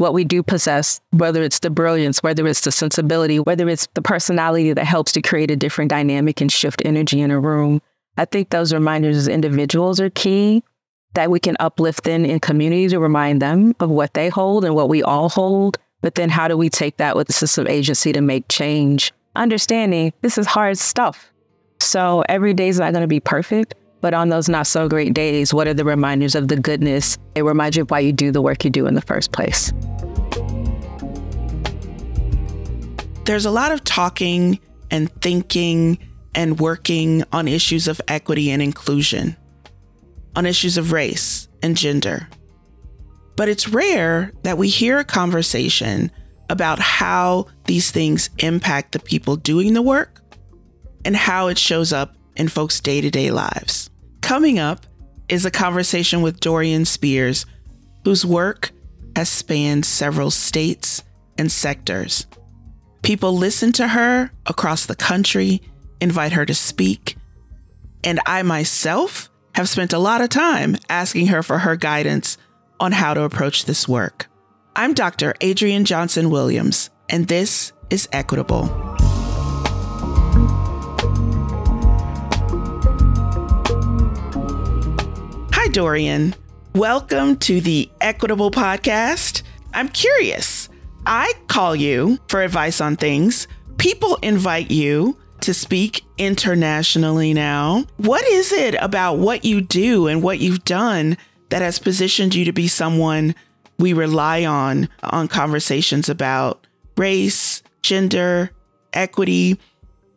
what we do possess, whether it's the brilliance, whether it's the sensibility, whether it's the personality that helps to create a different dynamic and shift energy in a room. I think those reminders as individuals are key that we can uplift in in community to remind them of what they hold and what we all hold. But then how do we take that with a system of agency to make change? Understanding this is hard stuff. So every day is not going to be perfect. But on those not so great days, what are the reminders of the goodness? It reminds you of why you do the work you do in the first place. There's a lot of talking and thinking and working on issues of equity and inclusion, on issues of race and gender. But it's rare that we hear a conversation about how these things impact the people doing the work and how it shows up in folks' day to day lives. Coming up is a conversation with Dorian Spears, whose work has spanned several states and sectors. People listen to her across the country, invite her to speak, and I myself have spent a lot of time asking her for her guidance on how to approach this work. I'm Dr. Adriane Johnson Williams, and this is Equitable. Dorian. Welcome to the Equitable Podcast. I'm curious. I call you for advice on things. People invite you to speak internationally now. What is it about what you do and what you've done that has positioned you to be someone we rely on on conversations about race, gender, equity,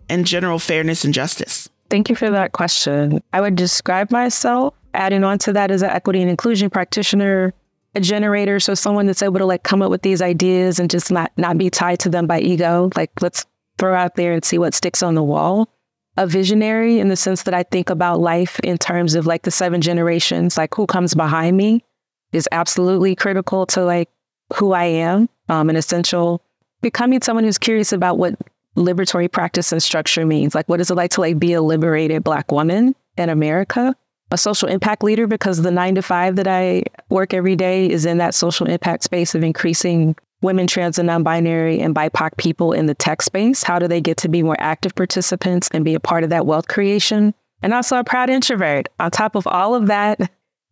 and general fairness and justice? Thank you for that question. I would describe myself adding on to that as an equity and inclusion practitioner, a generator, so someone that's able to like come up with these ideas and just not not be tied to them by ego. Like let's throw out there and see what sticks on the wall. A visionary in the sense that I think about life in terms of like the seven generations, like who comes behind me is absolutely critical to like who I am, um, an essential becoming someone who's curious about what liberatory practice and structure means. Like, what is it like to like be a liberated Black woman in America? A social impact leader because the nine to five that I work every day is in that social impact space of increasing women, trans, and non-binary and BIPOC people in the tech space. How do they get to be more active participants and be a part of that wealth creation? And also a proud introvert. On top of all of that,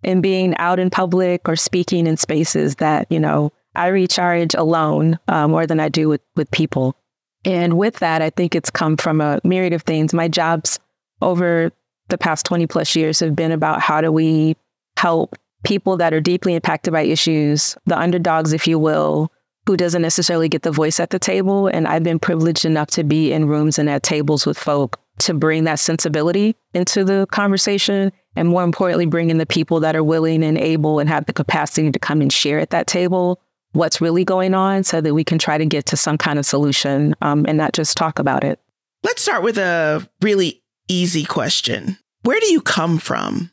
and being out in public or speaking in spaces that you know I recharge alone uh, more than I do with with people. And with that, I think it's come from a myriad of things. My jobs over the past 20 plus years have been about how do we help people that are deeply impacted by issues, the underdogs, if you will, who doesn't necessarily get the voice at the table. And I've been privileged enough to be in rooms and at tables with folk to bring that sensibility into the conversation. And more importantly, bring in the people that are willing and able and have the capacity to come and share at that table what's really going on so that we can try to get to some kind of solution um, and not just talk about it. Let's start with a really easy question. Where do you come from?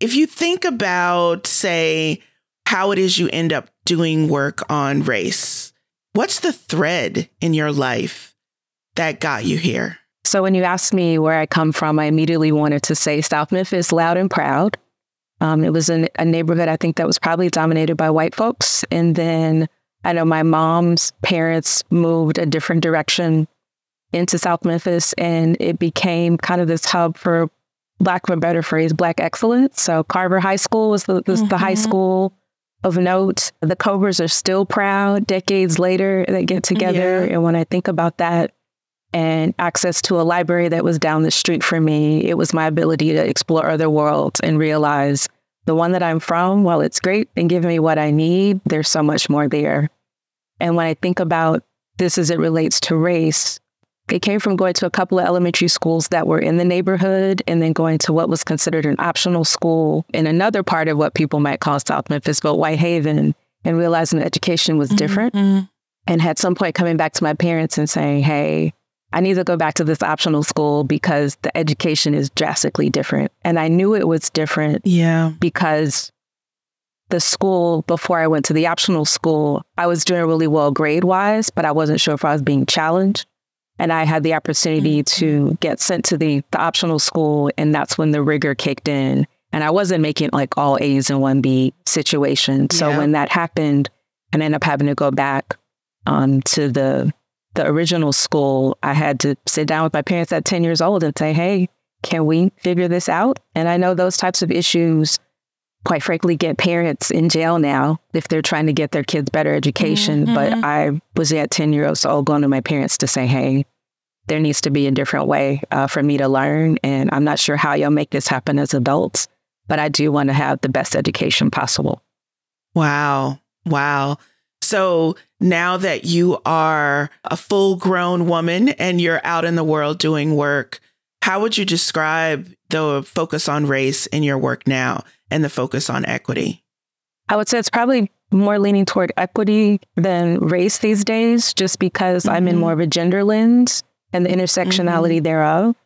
If you think about, say, how it is you end up doing work on race, what's the thread in your life that got you here? So, when you asked me where I come from, I immediately wanted to say South Memphis, loud and proud. Um, it was in a neighborhood I think that was probably dominated by white folks. And then I know my mom's parents moved a different direction into South Memphis, and it became kind of this hub for lack of a better phrase, Black excellence. So Carver High School was the, was mm-hmm. the high mm-hmm. school of note. The Cobras are still proud decades later they get together. Yeah. And when I think about that and access to a library that was down the street for me, it was my ability to explore other worlds and realize the one that I'm from, while it's great and giving me what I need, there's so much more there. And when I think about this as it relates to race, it came from going to a couple of elementary schools that were in the neighborhood and then going to what was considered an optional school in another part of what people might call South Memphis, but Whitehaven, and realizing education was different. Mm-hmm. And at some point coming back to my parents and saying, hey, I need to go back to this optional school because the education is drastically different. And I knew it was different yeah. because the school before I went to the optional school, I was doing really well grade wise, but I wasn't sure if I was being challenged. And I had the opportunity mm-hmm. to get sent to the, the optional school. And that's when the rigor kicked in. And I wasn't making like all A's and one B situation. So yeah. when that happened, and I ended up having to go back um, to the the original school. I had to sit down with my parents at 10 years old and say, hey, can we figure this out? And I know those types of issues, quite frankly, get parents in jail now if they're trying to get their kids better education. Mm-hmm. But I was at 10 years old going to my parents to say, hey, there needs to be a different way uh, for me to learn. And I'm not sure how you'll make this happen as adults, but I do want to have the best education possible. Wow. Wow. So now that you are a full grown woman and you're out in the world doing work, how would you describe the focus on race in your work now and the focus on equity? I would say it's probably more leaning toward equity than race these days, just because mm-hmm. I'm in mm-hmm. more of a gender lens and the intersectionality mm-hmm. thereof.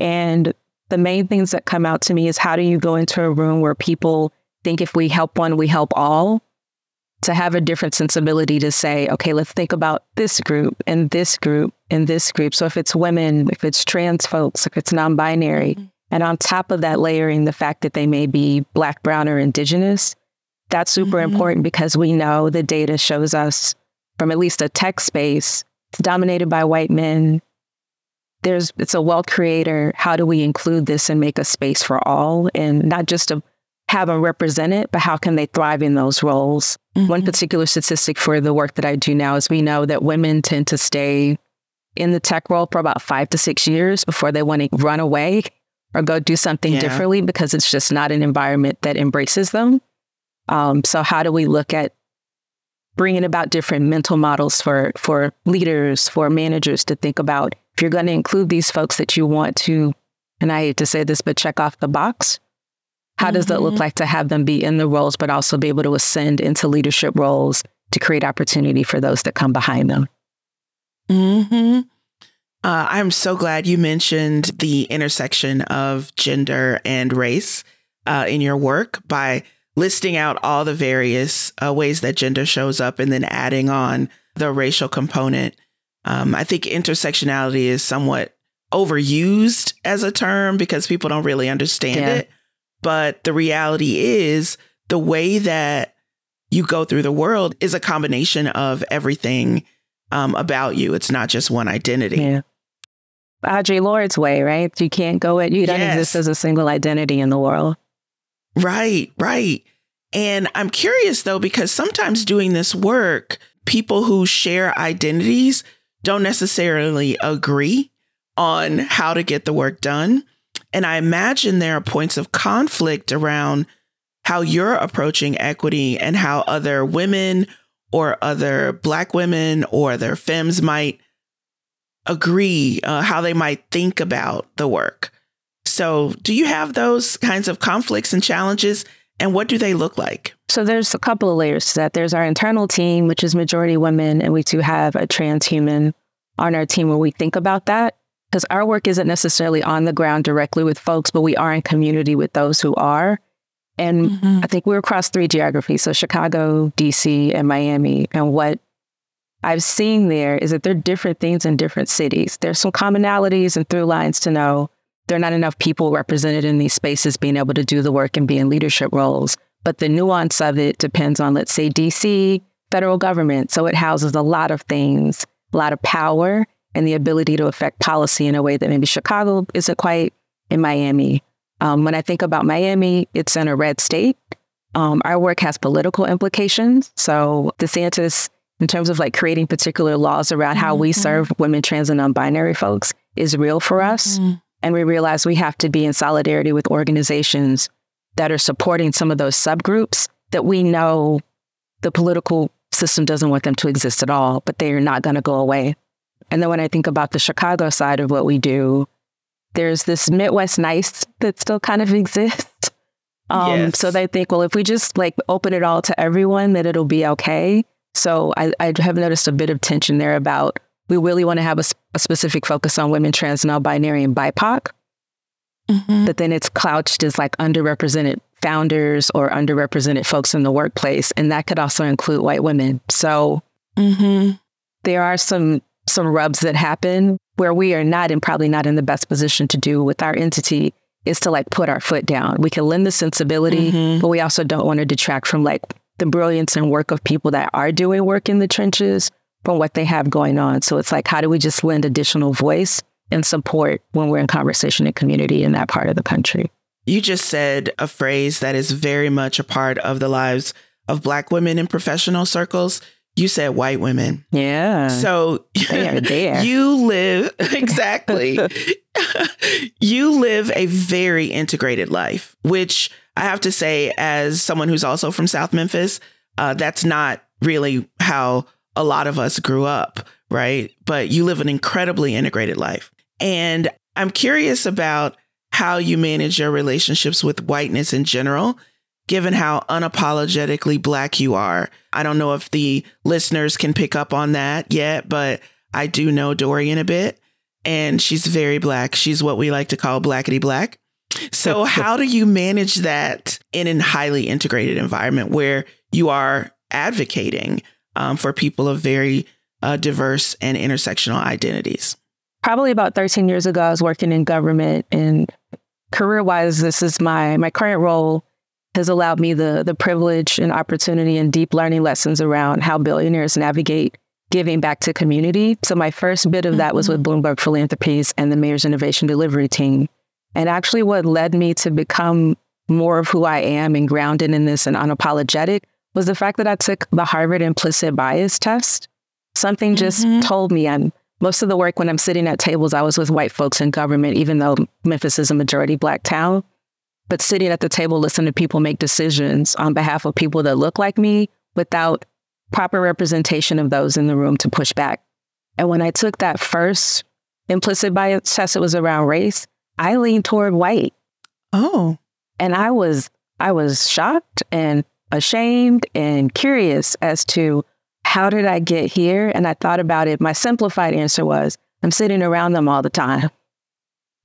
And the main things that come out to me is how do you go into a room where people think if we help one, we help all? To have a different sensibility to say, okay, let's think about this group and this group and this group. So if it's women, if it's trans folks, if it's non binary, mm-hmm. And on top of that, layering the fact that they may be Black, Brown, or Indigenous, that's super mm-hmm. important because we know the data shows us from at least a tech space, it's dominated by white men, there's it's a wealth creator. How do we include this and make a space for all and not just to have them represent it, but how can they thrive in those roles? Mm-hmm. One particular statistic for the work that I do now is we know that women tend to stay in the tech role for about five to six years before they want to run away or go do something yeah. differently because it's just not an environment that embraces them. Um, so how do we look at bringing about different mental models for for leaders, for managers to think about if you're going to include these folks that you want to, and I hate to say this, but check off the box. How mm-hmm. does that look mm-hmm. like to have them be in the roles, but also be able to ascend into leadership roles to create opportunity for those that come behind them? Hmm. Uh, I'm so glad you mentioned the intersection of gender and race uh, in your work by listing out all the various uh, ways that gender shows up and then adding on the racial component. Um, I think intersectionality is somewhat overused as a term because people don't really understand yeah. it. But the reality is the way that you go through the world is a combination of everything um, about you. It's not just one identity. Yeah. Audre Lorde's way, right? You can't go it. You don't yes. exist as a single identity in the world. Right, right. And I'm curious though, because sometimes doing this work, people who share identities don't necessarily agree on how to get the work done. And I imagine there are points of conflict around how you're approaching equity and how other women or other Black women or their femmes might agree, uh, how they might think about the work. So, do you have those kinds of conflicts and challenges? And what do they look like? So there's a couple of layers to that. There's our internal team, which is majority women, and we do have a trans human on our team where we think about that. Because our work isn't necessarily on the ground directly with folks, but we are in community with those who are. And mm-hmm. I think we're across three geographies. So Chicago, DC, and Miami. And what I've seen there is that there are different things in different cities. There's some commonalities and through lines to know there are not enough people represented in these spaces being able to do the work and be in leadership roles. But the nuance of it depends on, let's say, DC, federal government. So it houses a lot of things, a lot of power, and the ability to affect policy in a way that maybe Chicago isn't quite in Miami. Um, when I think about Miami, it's in a red state. Um, our work has political implications. So DeSantis, in terms of like creating particular laws around how mm-hmm. we serve women, trans, and non-binary folks, is real for us. Mm-hmm. And we realize we have to be in solidarity with organizations that are supporting some of those subgroups that we know the political system doesn't want them to exist at all, but they are not going to go away. And then when I think about the Chicago side of what we do, there's this Midwest nice that still kind of exists. Um, yes. So they think, well, if we just like open it all to everyone, that it'll be okay. So I, I have noticed a bit of tension there about we really want to have a, a specific focus on women, trans, non-binary, and BIPOC. Mm-hmm. But then it's couched as like underrepresented founders or underrepresented folks in the workplace, and that could also include white women. So mm-hmm. there are some some rubs that happen where we are not and probably not in the best position to do with our entity is to like put our foot down. We can lend the sensibility, mm-hmm. but we also don't want to detract from like the brilliance and work of people that are doing work in the trenches from what they have going on. So it's like, how do we just lend additional voice and support when we're in conversation and community in that part of the country? You just said a phrase that is very much a part of the lives of Black women in professional circles. You said white women. Yeah. So they are there. you live, exactly. you live a very integrated life, which I have to say, as someone who's also from South Memphis, uh, that's not really how a lot of us grew up, right? But you live an incredibly integrated life. And I'm curious about how you manage your relationships with whiteness in general, given how unapologetically Black you are. I don't know if the listeners can pick up on that yet, but I do know Dorian a bit, and she's very Black. She's what we like to call Blackity Black. So, how do you manage that in a highly integrated environment where you are advocating um, for people of very uh, diverse and intersectional identities? Probably about 13 years ago, I was working in government, and career wise, this is my my current role has allowed me the the privilege and opportunity and deep learning lessons around how billionaires navigate giving back to community. So my first bit of that mm-hmm. was with Bloomberg Philanthropies and the Mayor's Innovation Delivery Team. And actually, what led me to become more of who I am and grounded in this and unapologetic was the fact that I took the Harvard implicit bias test. Something just mm-hmm. told me I'm most of the work when I'm sitting at tables, I was with white folks in government, even though Memphis is a majority black town. But sitting at the table, listening to people make decisions on behalf of people that look like me without proper representation of those in the room to push back. And when I took that first implicit bias test, it was around race. I leaned toward white. Oh. And I was I was shocked and ashamed and curious as to how did I get here? And I thought about it. My simplified answer was I'm sitting around them all the time.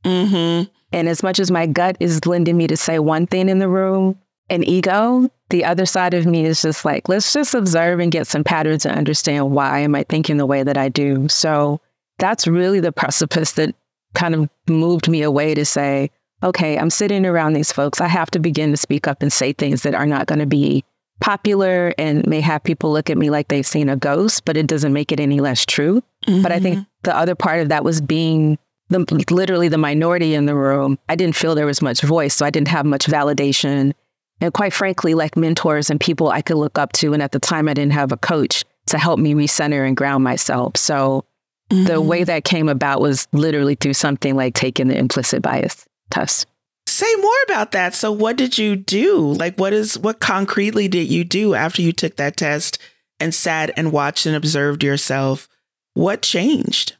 Mm-hmm. And as much as my gut is lending me to say one thing in the room, an ego, the other side of me is just like, let's just observe and get some patterns and understand why am I thinking the way that I do. So that's really the precipice that kind of moved me away to say, okay, I'm sitting around these folks. I have to begin to speak up and say things that are not going to be popular and may have people look at me like they've seen a ghost, but it doesn't make it any less true. Mm-hmm. But I think mm-hmm. the other part of that was being the literally the minority in the room. I didn't feel there was much voice, so I didn't have much validation. And quite frankly, like mentors and people I could look up to. And at the time, I didn't have a coach to help me recenter and ground myself. So mm-hmm. the way that came about was literally through something like taking the implicit bias test. Say more about that. So what did you do? Like what is what concretely did you do after you took that test and sat and watched and observed yourself? What changed?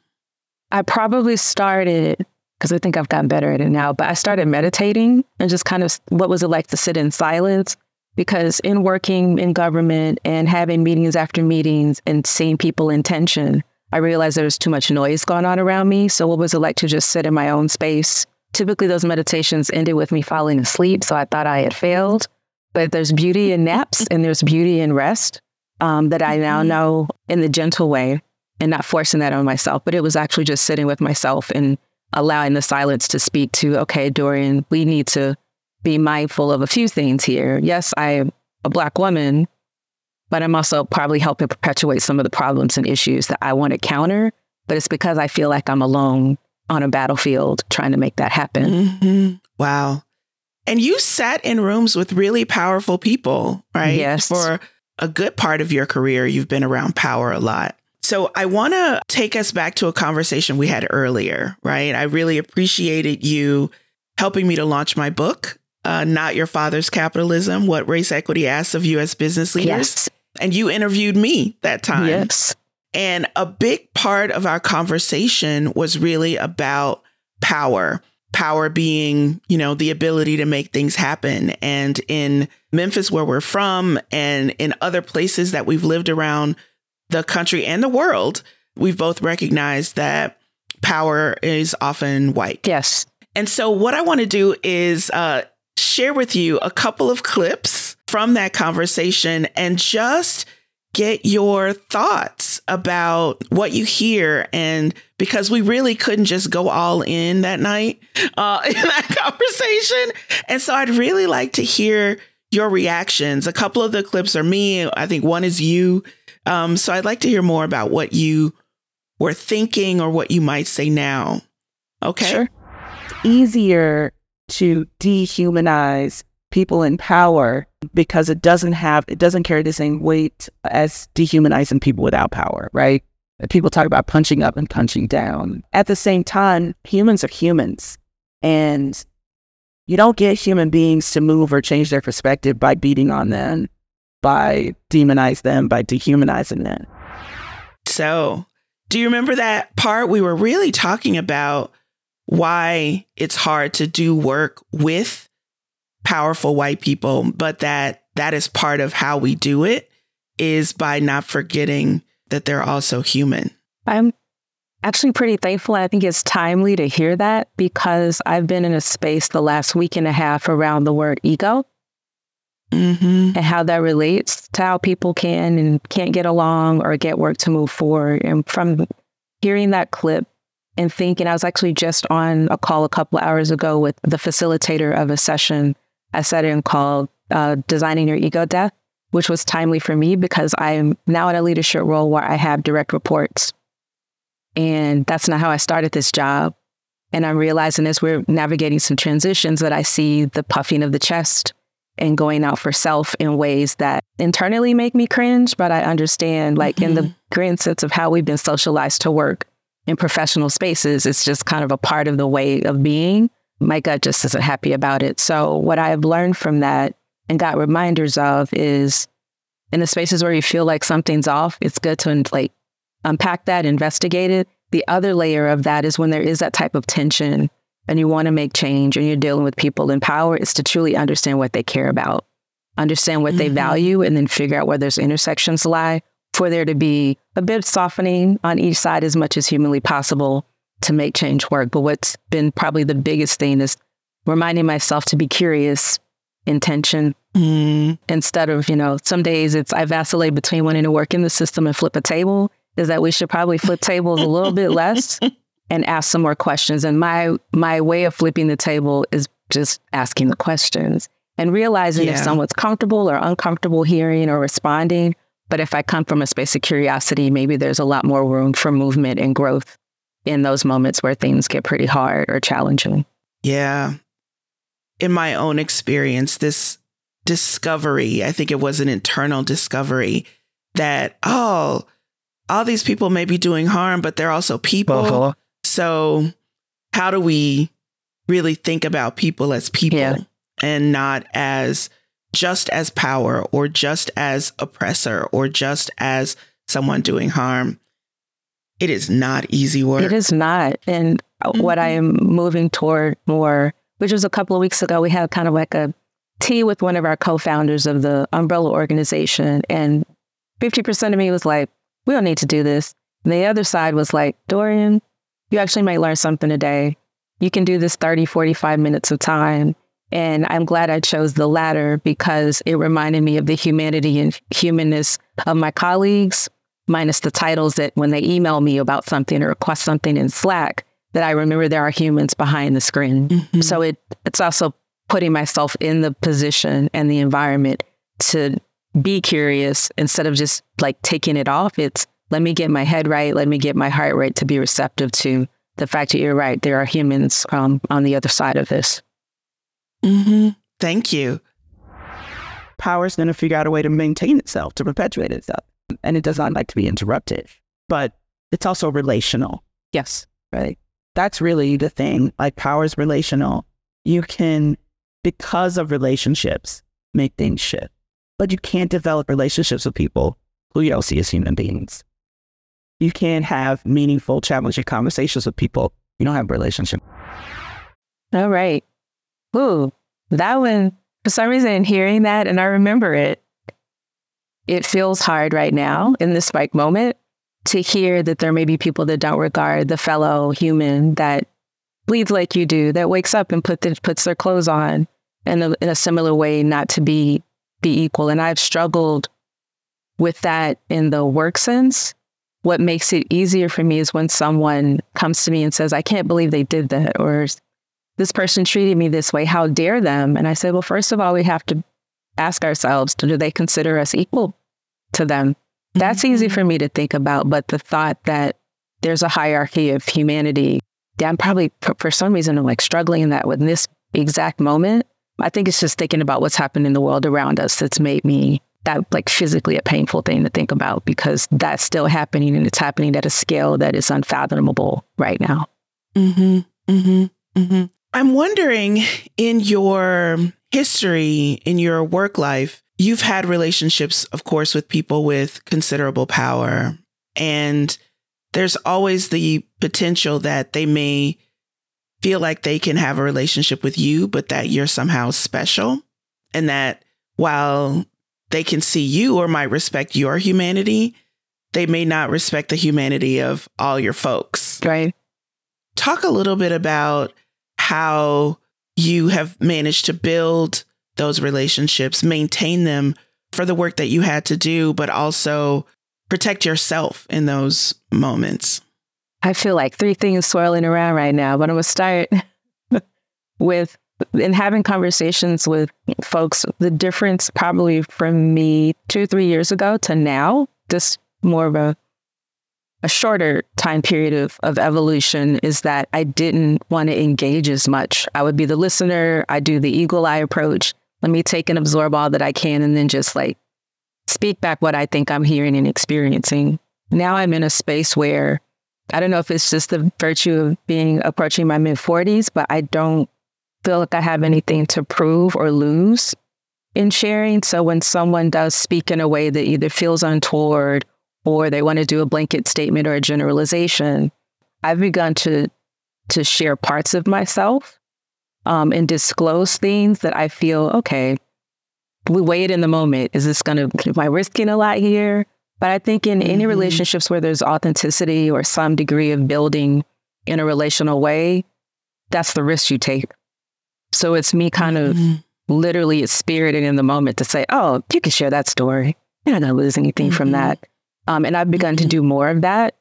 I probably started because I think I've gotten better at it now, but I started meditating and just kind of what was it like to sit in silence? Because in working in government and having meetings after meetings and seeing people in tension, I realized there was too much noise going on around me. So, what was it like to just sit in my own space Typically, those meditations ended with me falling asleep. So I thought I had failed. But there's beauty in naps and there's beauty in rest um, that I now mm-hmm. know in the gentle way and not forcing that on myself. But it was actually just sitting with myself and allowing the silence to speak to, okay, Dorian, we need to be mindful of a few things here. Yes, I'm a Black woman, but I'm also probably helping perpetuate some of the problems and issues that I want to counter. But it's because I feel like I'm alone on a battlefield trying to make that happen. Mm-hmm. Wow. And you sat in rooms with really powerful people, right? Yes. For a good part of your career, you've been around power a lot. So I want to take us back to a conversation we had earlier, right? I really appreciated you helping me to launch my book, uh, Not Your Father's Capitalism What Race Equity Asks of U.S. Business Leaders. Yes. And you interviewed me that time. Yes. And a big part of our conversation was really about power. Power being, you know, the ability to make things happen. And in Memphis, where we're from, and in other places that we've lived around the country and the world, we've both recognized that power is often white. Yes. And so, what I want to do is uh, share with you a couple of clips from that conversation and just get your thoughts about what you hear. And because we really couldn't just go all in that night uh, in that conversation. And so I'd really like to hear your reactions. A couple of the clips are me. I think one is you. Um, so I'd like to hear more about what you were thinking or what you might say now. Okay. Sure. Easier to dehumanize people in power because it doesn't have it doesn't carry the same weight as dehumanizing people without power, right? People talk about punching up and punching down. At the same time, humans are humans. And you don't get human beings to move or change their perspective by beating on them, by demonize them, by dehumanizing them. So, do you remember that part we were really talking about why it's hard to do work with powerful white people, but that that is part of how we do it is by not forgetting that they're also human. I'm actually pretty thankful. I think it's timely to hear that because I've been in a space the last week and a half around the word ego mm-hmm. and how that relates to how people can and can't get along or get work to move forward. And from hearing that clip and thinking, I was actually just on a call a couple hours ago with the facilitator of a session I sat in called uh, Designing Your Ego Death which was timely for me because I'm now in a leadership role where I have direct reports. And that's not how I started this job. And I'm realizing as we're navigating some transitions that I see the puffing of the chest and going out for self in ways that internally make me cringe, but I understand, like, mm-hmm. in the mm-hmm. grand sense of how we've been socialized to work in professional spaces, it's just kind of a part of the way of being. My gut just isn't happy about it. So, what I have learned from that and got reminders of is in the spaces where you feel like something's off, it's good to like unpack that, investigate it. The other layer of that is when there is that type of tension and you want to make change and you're dealing with people in power, is to truly understand what they care about, understand what mm-hmm. they value, and then figure out where those intersections lie for there to be a bit of softening on each side as much as humanly possible to make change work. But what's been probably the biggest thing is reminding myself to be curious intention mm. instead of, you know, some days it's I vacillate between wanting to work in the system and flip a table, is that we should probably flip tables a little bit less and ask some more questions. And my my way of flipping the table is just asking the questions and realizing yeah. if someone's comfortable or uncomfortable hearing or responding. But if I come from a space of curiosity, maybe there's a lot more room for movement and growth in those moments where things get pretty hard or challenging. Yeah in my own experience, this discovery, I think it was an internal discovery that, oh, all these people may be doing harm, but they're also people. Uh-huh. So, how do we really think about people as people yeah. and not as just as power or just as oppressor or just as someone doing harm? It is not easy work. It is not. And mm-hmm. what I am moving toward more which was a couple of weeks ago. We had kind of like a tea with one of our co-founders of the umbrella organization. And 50% of me was like, we don't need to do this. And the other side was like, Dorian, you actually might learn something today. You can do this 30, 45 minutes of time. And I'm glad I chose the latter because it reminded me of the humanity and humanness of my colleagues, minus the titles that when they email me about something or request something in Slack, that I remember there are humans behind the screen. Mm-hmm. So it it's also putting myself in the position and the environment to be curious instead of just like taking it off. It's let me get my head right, let me get my heart right to be receptive to the fact that you're right. There are humans um, on the other side of this. Mm-hmm. Thank you. Power is going to figure out a way to maintain itself, to perpetuate itself. And it does not like to be interrupted, but it's also relational. Yes. Right that's really the thing. Like power is relational. You can, because of relationships, make things shift. But you can't develop relationships with people who you don't see as human beings. You can't have meaningful, challenging conversations with people you don't have a relationship. All right. Ooh, that one, for some reason, hearing that, and I remember it, it feels hard right now in this spike moment to hear that there may be people that don't regard the fellow human that bleeds like you do, that wakes up and put the, puts their clothes on in a, in a similar way, not to be be equal. And I've struggled with that in the work sense. What makes it easier for me is when someone comes to me and says, I can't believe they did that, or this person treated me this way. How dare them? And I say, well, first of all, we have to ask ourselves, do they consider us equal to them? That's easy Mm-hmm. for me to think about, but the thought that there's a hierarchy of humanity, yeah, I'm probably for, for some reason I'm like struggling in that with this exact moment. I think it's just thinking about what's happened in the world around us that's made me that like physically a painful thing to think about because that's still happening and it's happening at a scale that is unfathomable right now. Mm-hmm. Mm-hmm. Mm-hmm. I'm wondering in your history, in your work life, you've had relationships, of course, with people with considerable power. And there's always the potential that they may feel like they can have a relationship with you, but that you're somehow special. And that while they can see you or might respect your humanity, they may not respect the humanity of all your folks Right. talk a little bit about how you have managed to build those relationships, maintain them for the work that you had to do, but also protect yourself in those moments. I feel like three things swirling around right now, but I'm gonna start with in having conversations with folks. The difference probably from me two, three years ago to now, just more of a a shorter time period of, of evolution is that I didn't want to engage as much. I would be the listener. I do the eagle eye approach. Let me take and absorb all that I can and then just like speak back what I think I'm hearing and experiencing. Now I'm in a space where I don't know if it's just the virtue of being approaching my mid 40s, but I don't feel like I have anything to prove or lose in sharing. So when someone does speak in a way that either feels untoward or they want to do a blanket statement or a generalization, I've begun to to share parts of myself um, and disclose things that I feel okay. We weigh it in the moment. Is this going to? Am I risking a lot here? But I think in any Mhm. relationships where there's authenticity or some degree of building in a relational way, that's the risk you take. So it's me kind of Mhm. literally spirited in the moment to say, oh, you can share that story. You're not going to lose anything from Mhm. that. Um, and I've begun to Mhm. do more of that.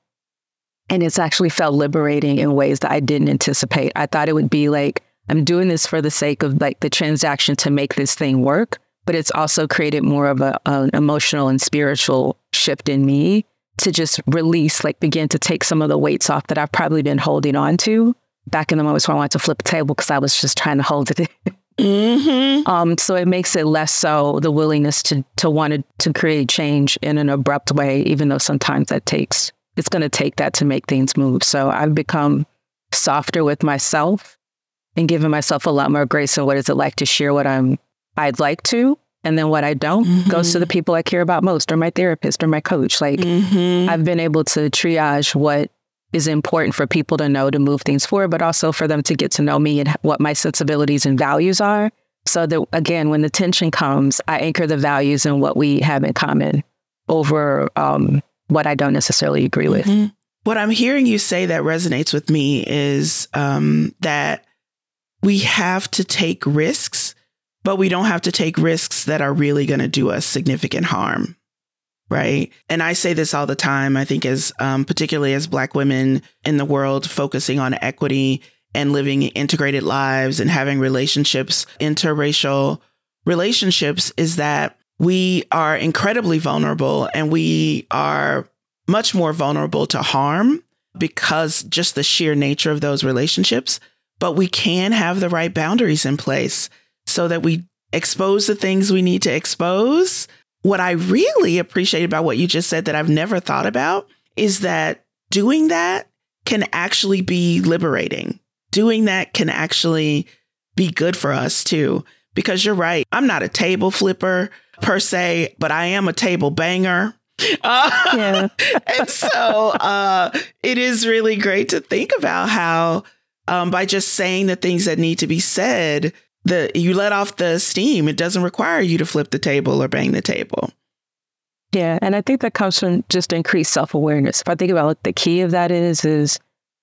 And it's actually felt liberating in ways that I didn't anticipate. I thought it would be like, I'm doing this for the sake of like the transaction to make this thing work. But it's also created more of a, an emotional and spiritual shift in me to just release, like begin to take some of the weights off that I've probably been holding on to back in the moments where I wanted to flip the table because I was just trying to hold it Mhm. um, so it makes it less so the willingness to to want to, to create change in an abrupt way, even though sometimes that takes it's going to take that to make things move. So I've become softer with myself and giving myself a lot more grace in what is it like to share what I'm I'd like to, and then what I don't goes to the people I care about most, or my therapist, or my coach. Like Mhm. I've been able to triage what is important for people to know to move things forward, but also for them to get to know me and what my sensibilities and values are. So that again, when the tension comes, I anchor the values and what we have in common over um, what I don't necessarily agree with. Mhm. What I'm hearing you say that resonates with me is um, that we have to take risks, but we don't have to take risks that are really going to do us significant harm. Right. And I say this all the time. I think, as um, particularly as Black women in the world focusing on equity and living integrated lives and having relationships, interracial relationships, is that we are incredibly vulnerable and we are much more vulnerable to harm because just the sheer nature of those relationships. But we can have the right boundaries in place so that we expose the things we need to expose. What I really appreciate about what you just said that I've never thought about is that doing that can actually be liberating. Doing that can actually be good for us too. Because you're right. I'm not a table flipper per se, but I am a table banger. Uh, Yeah. and so uh, it is really great to think about how um, by just saying the things that need to be said, the you let off the steam. It doesn't require you to flip the table or bang the table. Yeah, and I think that comes from just increased self awareness. If I think about what the key of that is, is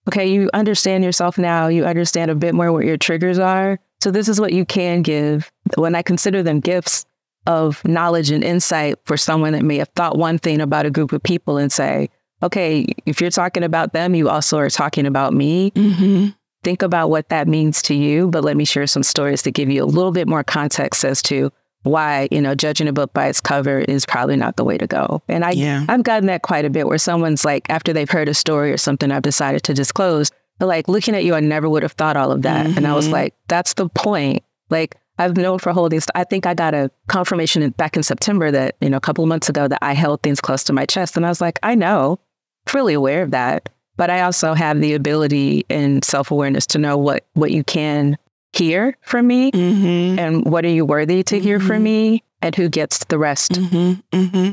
okay, you understand yourself now. You understand a bit more what your triggers are. So this is what you can give. When I consider them gifts of knowledge and insight for someone that may have thought one thing about a group of people and say, okay, if you're talking about them, you also are talking about me. Mm-hmm. Think about what that means to you, but let me share some stories to give you a little bit more context as to why, you know, judging a book by its cover is probably not the way to go. And I, Yeah. I've gotten that quite a bit where someone's like, after they've heard a story or something I've decided to disclose, they're like, looking at you, I never would have thought all of that. And I was Mhm. like, that's the point. Like, I've known for holding, I think I got a confirmation in- back in September that, you know, a couple of months ago that I held things close to my chest. And I was like, I know, fully aware of that. But I also have the ability and self awareness to know what, what you can hear from me Mm-hmm. and what are you worthy to hear Mhm. from me and who gets the rest. Mm-hmm, mm-hmm.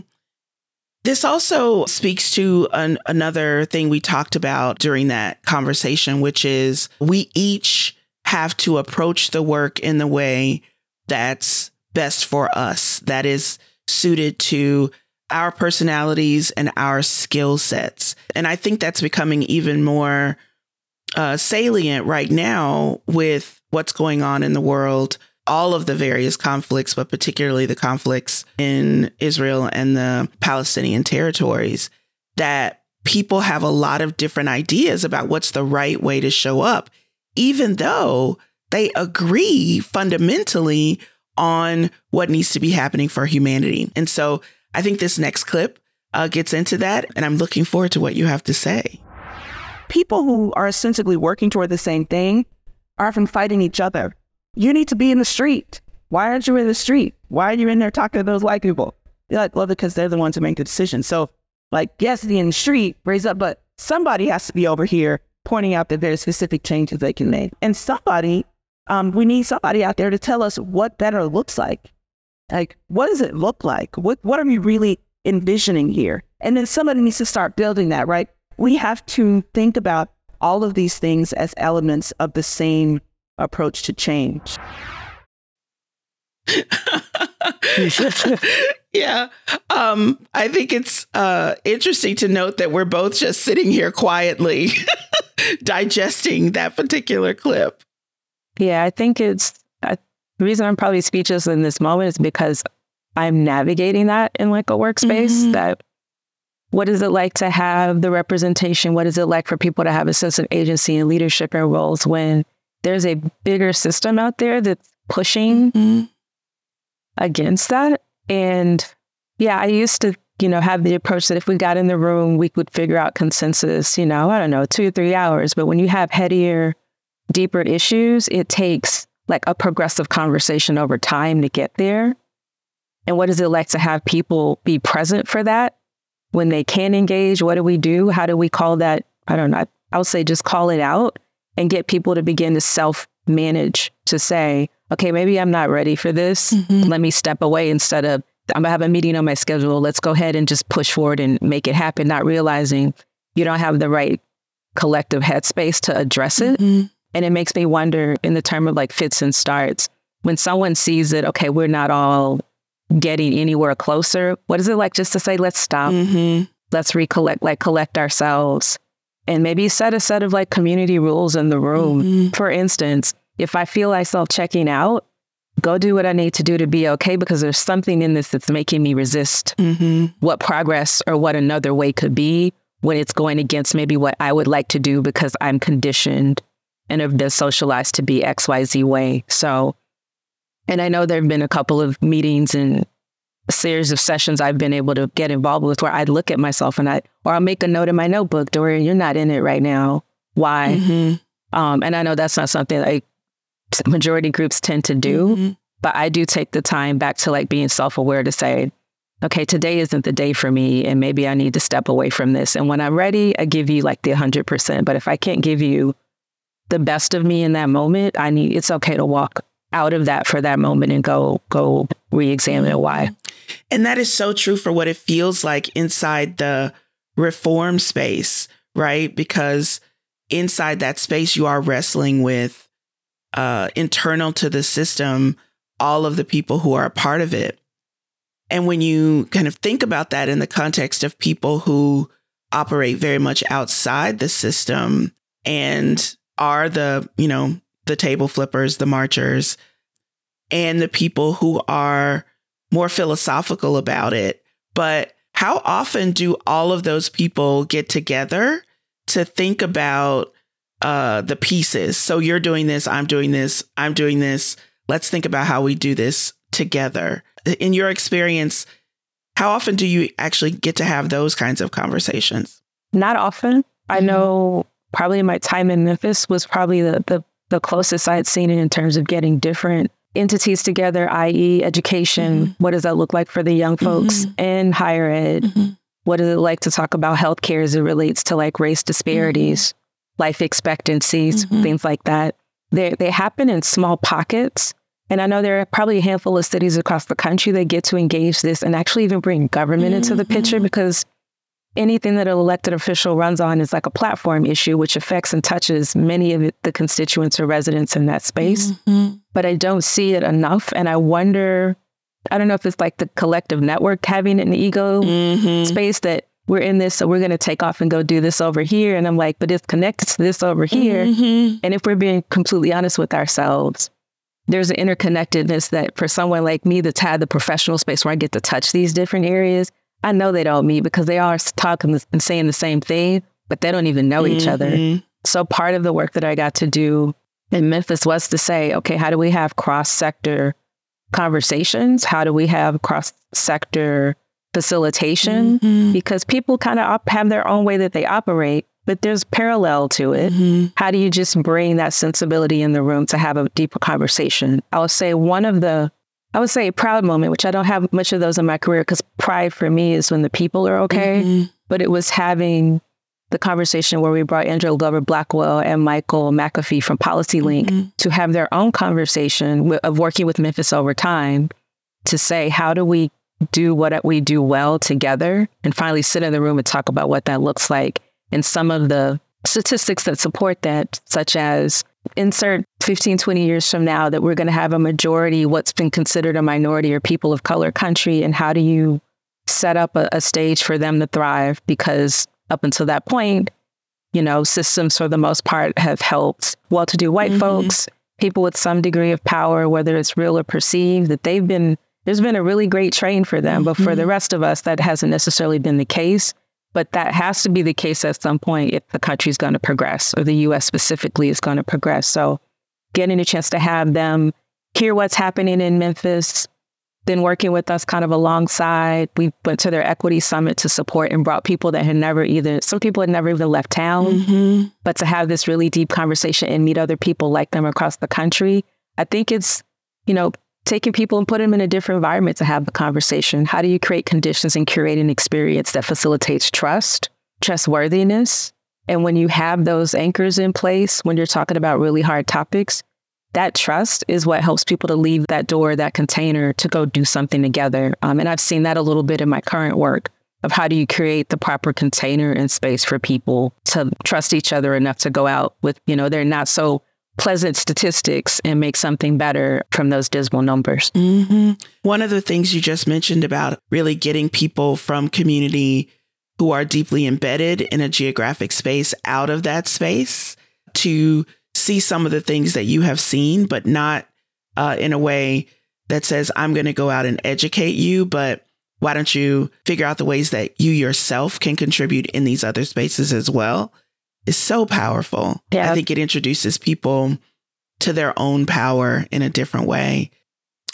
This also speaks to an, another thing we talked about during that conversation, which is we each have to approach the work in the way that's best for us, that is suited to our personalities and our skill sets. And I think that's becoming even more uh, salient right now with what's going on in the world all of the various conflicts, but particularly the conflicts in Israel and the Palestinian territories, that people have a lot of different ideas about what's the right way to show up, even though they agree fundamentally on what needs to be happening for humanity. And so I think this next clip uh, gets into that, and I'm looking forward to what you have to say. people who are ostensibly working toward the same thing are often fighting each other. You need to be in the street. Why aren't you in the street? Why are you in there talking to those white people? You're like, well, because they're the ones who make the decision. So, like, yes, the in the street raise up, but somebody has to be over here pointing out that there's specific changes they can make. And somebody, um, we need somebody out there to tell us what better looks like. Like, what does it look like? What what are we really envisioning here? And then somebody needs to start building that, right? We have to think about all of these things as elements of the same approach to change. yeah. Um, I think it's uh, interesting to note that we're both just sitting here quietly digesting that particular clip. Yeah, I think it's I, the reason I'm probably speechless in this moment is because I'm navigating that in like a workspace. Mhm. That what is it like to have the representation? What is it like for people to have a sense of agency and leadership and roles when there's a bigger system out there that's pushing Mhm. against that. And yeah, I used to, you know, have the approach that if we got in the room, we could figure out consensus, you know, I don't know, two or three hours. But when you have headier, deeper issues, it takes like a progressive conversation over time to get there. And what is it like to have people be present for that when they can engage? What do we do? How do we call that? I don't know. I would say just call it out and get people to begin to self manage to say, okay, maybe I'm not ready for this. Mhm. Let me step away instead of I'm gonna have a meeting on my schedule. Let's go ahead and just push forward and make it happen, not realizing you don't have the right collective headspace to address it. Mhm. And it makes me wonder in the term of like fits and starts, when someone sees it, okay, we're not all getting anywhere closer. What is it like just to say, let's stop, Mhm. let's recollect, like collect ourselves and maybe set a set of like community rules in the room. Mhm. For instance, if I feel myself checking out, go do what I need to do to be okay because there's something in this that's making me resist Mhm. what progress or what another way could be when it's going against maybe what I would like to do because I'm conditioned and have been socialized to be XYZ way. So, and I know there have been a couple of meetings and a series of sessions I've been able to get involved with where I'd look at myself and I, or I'll make a note in my notebook, Dorian, you're not in it right now. Why? Mhm. Um, and I know that's not something like majority groups tend to do, Mhm. but I do take the time back to like being self aware to say, okay, today isn't the day for me, and maybe I need to step away from this. And when I'm ready, I give you like the 100%. But if I can't give you the best of me in that moment, I need, it's okay to walk out of that for that moment and go, go re examine why. And that is so true for what it feels like inside the reform space, right? Because inside that space, you are wrestling with uh, internal to the system, all of the people who are a part of it. And when you kind of think about that in the context of people who operate very much outside the system and are the, you know, the table flippers, the marchers, and the people who are more philosophical about it. But how often do all of those people get together to think about uh, the pieces? So you're doing this, I'm doing this, I'm doing this. Let's think about how we do this together. In your experience, how often do you actually get to have those kinds of conversations? Not often. I Mhm. know probably my time in Memphis was probably the, the, the closest I had seen it in terms of getting different entities together, i.e., education. What does that look like for the young folks in higher ed? Mhm. What is it like to talk about healthcare as it relates to like race disparities, life expectancies, Mhm. things like that? They, they happen in small pockets. And I know there are probably a handful of cities across the country that get to engage this and actually even bring government into the picture because anything that an elected official runs on is like a platform issue, which affects and touches many of the constituents or residents in that space. Mhm. But I don't see it enough. And I wonder, I don't know if it's like the collective network having an ego Mhm. space that we're in this, so we're going to take off and go do this over here. And I'm like, but it's connected to this over here. Mhm. And if we're being completely honest with ourselves, there's an interconnectedness that for someone like me that's had the professional space where I get to touch these different areas, I know they don't meet because they are talking and saying the same thing, but they don't even know each other. Mhm. So part of the work that I got to do in Memphis was to say, okay, how do we have cross sector conversations? How do we have cross sector facilitation? Mhm. Because people kind of op- have their own way that they operate, but there's parallel to it. Mhm. How do you just bring that sensibility in the room to have a deeper conversation? I'll say one of the, I would say a proud moment, which I don't have much of those in my career because pride for me is when the people are okay Mhm. but it was having the conversation where we brought Angela Glover Blackwell and Michael McAfee from PolicyLink Mhm. to have their own conversation wi- of working with Memphis over time to say, how do we do what we do well together and finally sit in the room and talk about what that looks like and some of the statistics that support that, such as insert 15, 20 years from now that we're going to have a majority, what's been considered a minority or people of color country, and how do you set up a, a stage for them to thrive because up until that point, you know, systems for the most part have helped well to do white Mhm. folks, people with some degree of power, whether it's real or perceived, that they've been, there's been a really great train for them. But for the rest of us, that hasn't necessarily been the case. But that has to be the case at some point if the country's going to progress or the US specifically is going to progress. So getting a chance to have them hear what's happening in Memphis, then working with us kind of alongside. We went to their equity summit to support and brought people that had never either, some people had never even left town, Mhm. but to have this really deep conversation and meet other people like them across the country. I think it's, you know, taking people and putting them in a different environment to have a conversation. How do you create conditions and curate an experience that facilitates trust, trustworthiness? And when you have those anchors in place, when you're talking about really hard topics, that trust is what helps people to leave that door, that container to go do something together. Um, and I've seen that a little bit in my current work of how do you create the proper container and space for people to trust each other enough to go out with, you know, they're not so pleasant statistics and make something better from those dismal numbers. hmm One of the things you just mentioned about really getting people from community who are deeply embedded in a geographic space out of that space to see some of the things that you have seen, but not uh, in a way that says, I'm going to go out and educate you, but why don't you figure out the ways that you yourself can contribute in these other spaces as well? Is so powerful. Yeah. I think it introduces people to their own power in a different way.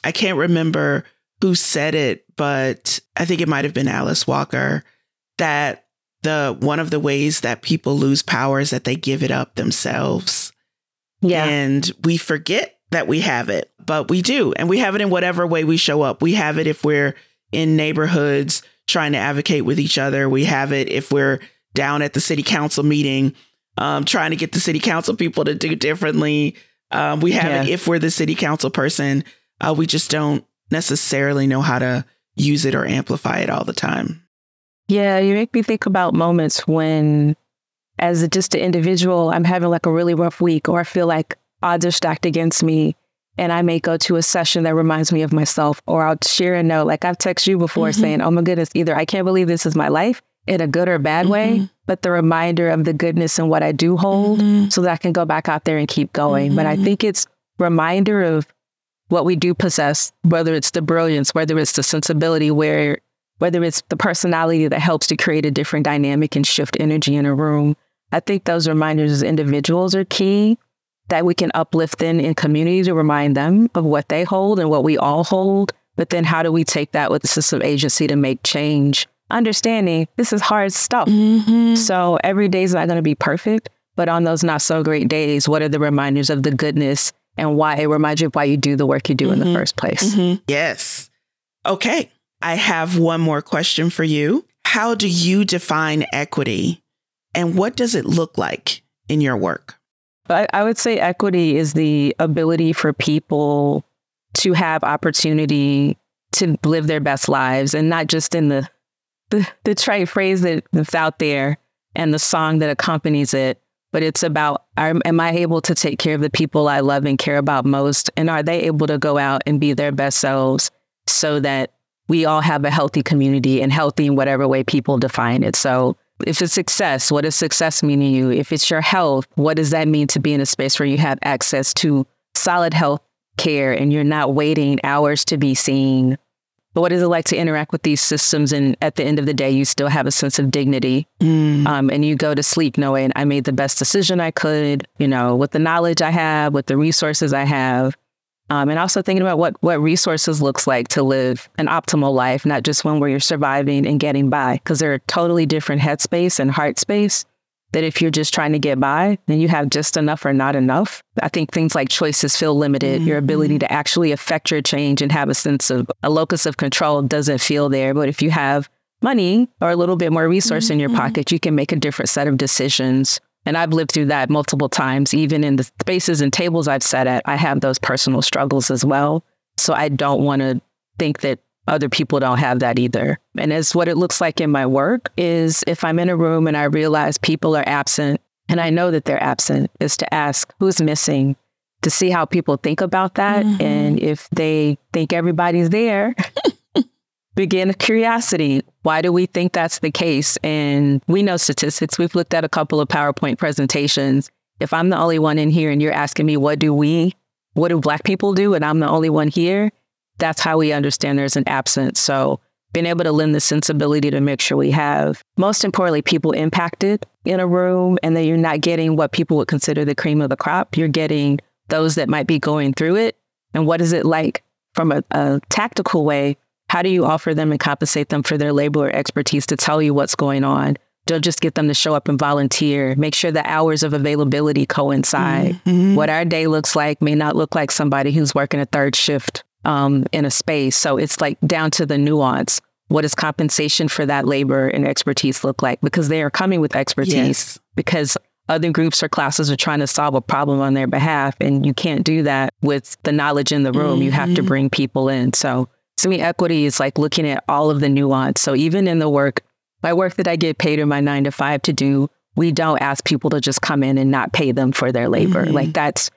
I can't remember who said it, but I think it might have been Alice Walker that the one of the ways that people lose power is that they give it up themselves. Yeah. And we forget that we have it, but we do. And we have it in whatever way we show up. We have it if we're in neighborhoods trying to advocate with each other. We have it if we're down at the city council meeting, um, trying to get the city council people to do differently. Um, we have it if we're the city council person. Uh, we just don't necessarily know how to use it or amplify it all the time. Yeah, you make me think about moments when, as a, just an individual, I'm having like a really rough week, or I feel like odds are stacked against me, and I may go to a session that reminds me of myself, or I'll share a note. Like I've texted you before Mhm. saying, "Oh my goodness, either I can't believe this is my life in a good or bad way, Mhm. But the reminder of the goodness and what I do hold, Mhm. so that I can go back out there and keep going." But I Mhm. think it's reminder of what we do possess, whether it's the brilliance, whether it's the sensibility, where whether it's the personality that helps to create a different dynamic and shift energy in a room. I think those reminders as individuals are key. that we can uplift in in community to remind them of what they hold and what we all hold. But then how do we take that with the system of agency to make change? Understanding this is hard stuff. Mm-hmm. So every day is not going to be perfect. But on those not so great days, what are the reminders of the goodness and why it reminds you of why you do the work you do in the Mhm. first place? Mhm. Yes. Okay. I have one more question for you. How do you define equity and what does it look like in your work? But I would say equity is the ability for people to have opportunity to live their best lives and not just in the the, trite phrase that, that's out there and the song that accompanies it, but it's about are, am I able to take care of the people I love and care about most? And are they able to go out and be their best selves so that we all have a healthy community and healthy in whatever way people define it? So if it's success, what does success mean to you? If it's your health, what does that mean to be in a space where you have access to solid health care and you're not waiting hours to be seen? But what is it like to interact with these systems and at the end of the day, you still have a sense of dignity Mm. um, and you go to sleep knowing I made the best decision I could, you know, with the knowledge I have, with the resources I have, um, and also thinking about what what resources looks like to live an optimal life, not just one where you're surviving and getting by, because they're a totally different headspace and heart space. That if you're just trying to get by, then you have just enough or not enough. I think things like choices feel limited. Your ability to actually affect your change and have a sense of a locus of control doesn't feel there. But if you have money or a little bit more resource in your Mhm. pocket, you can make a different set of decisions. And I've lived through that multiple times. Even in the spaces and tables I've sat at, I have those personal struggles as well. So I don't want to think that other people don't have that either. And as what it looks like in my work is if I'm in a room and I realize people are absent and I know that they're absent, is to ask who's missing to see how people think about that. Mhm. And if they think everybody's there, begin curiosity. Why do we think that's the case? And we know statistics. We've looked at a couple of PowerPoint presentations. If I'm the only one in here and you're asking me, what do we, what do Black people do? And I'm the only one here, that's how we understand there's an absence. So being able to lend the sensibility to make sure we have, most importantly, people impacted in a room and that you're not getting what people would consider the cream of the crop. You're getting those that might be going through it. And what is it like from a, a tactical way? How do you offer them and compensate them for their labor or expertise to tell you what's going on? Don't just get them to show up and volunteer. Make sure the hours of availability coincide. Mhm. What our day looks like may not look like somebody who's working a third shift um, in a space. So it's like down to the nuance. What does compensation for that labor and expertise look like? Because they are coming with expertise Yes. because other groups or classes are trying to solve a problem on their behalf. And you can't do that with the knowledge in the room. You have to Mhm. bring people in. So to me, equity is like looking at all of the nuance. So even in the work, my work that I get paid in my nine to five to do, we don't ask people to just come in and not pay them for their labor. Mhm. Like that's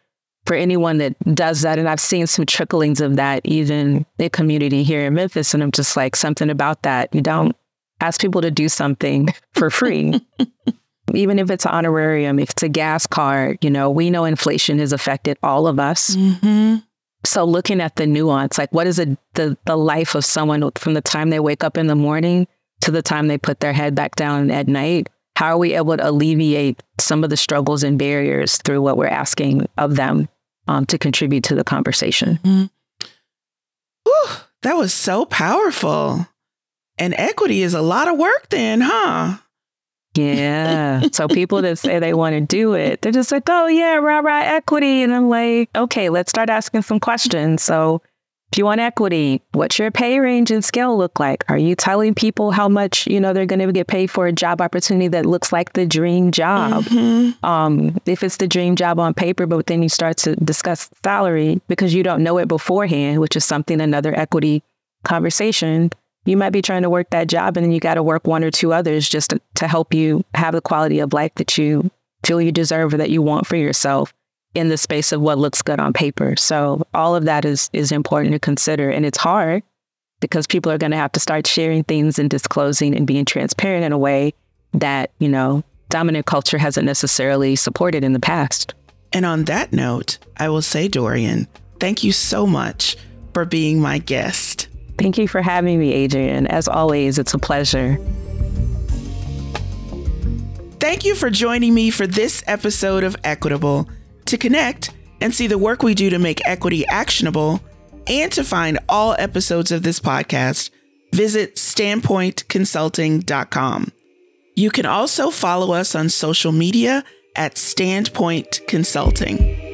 for anyone that does that. And I've seen some tricklings of that even in community here in Memphis. And I'm just like, something about that. You don't ask people to do something for free. even if it's an honorarium, if it's a gas card, you know, we know inflation has affected all of us. Mhm. So looking at the nuance, like what is it, the the life of someone from the time they wake up in the morning to the time they put their head back down at night? How are we able to alleviate some of the struggles and barriers through what we're asking of them um, to contribute to the conversation? Whew, that was so powerful. And equity is a lot of work then, huh? Yeah. so people that say they want to do it, they're just like, oh, yeah, rah, rah, equity. And I'm like, okay, let's start asking some questions. So if you want equity, what's your pay range and scale look like? Are you telling people how much, you know, they're going to get paid for a job opportunity that looks like the dream job? Mhm. Um, if it's the dream job on paper, but then you start to discuss salary because you don't know it beforehand, which is something another equity conversation. You might be trying to work that job and then you got to work one or two others just to, to help you have the quality of life that you feel you deserve or that you want for yourself in the space of what looks good on paper. So all of that is is important to consider and it's hard because people are going to have to start sharing things and disclosing and being transparent in a way that, you know, dominant culture hasn't necessarily supported in the past. And on that note, I will say, Dorian, thank you so much for being my guest. Thank you for having me, Adriane. As always, it's a pleasure. Thank you for joining me for this episode of Equitable. To connect and see the work we do to make equity actionable, and to find all episodes of this podcast, visit standpointconsulting.com. You can also follow us on social media at Standpoint Consulting.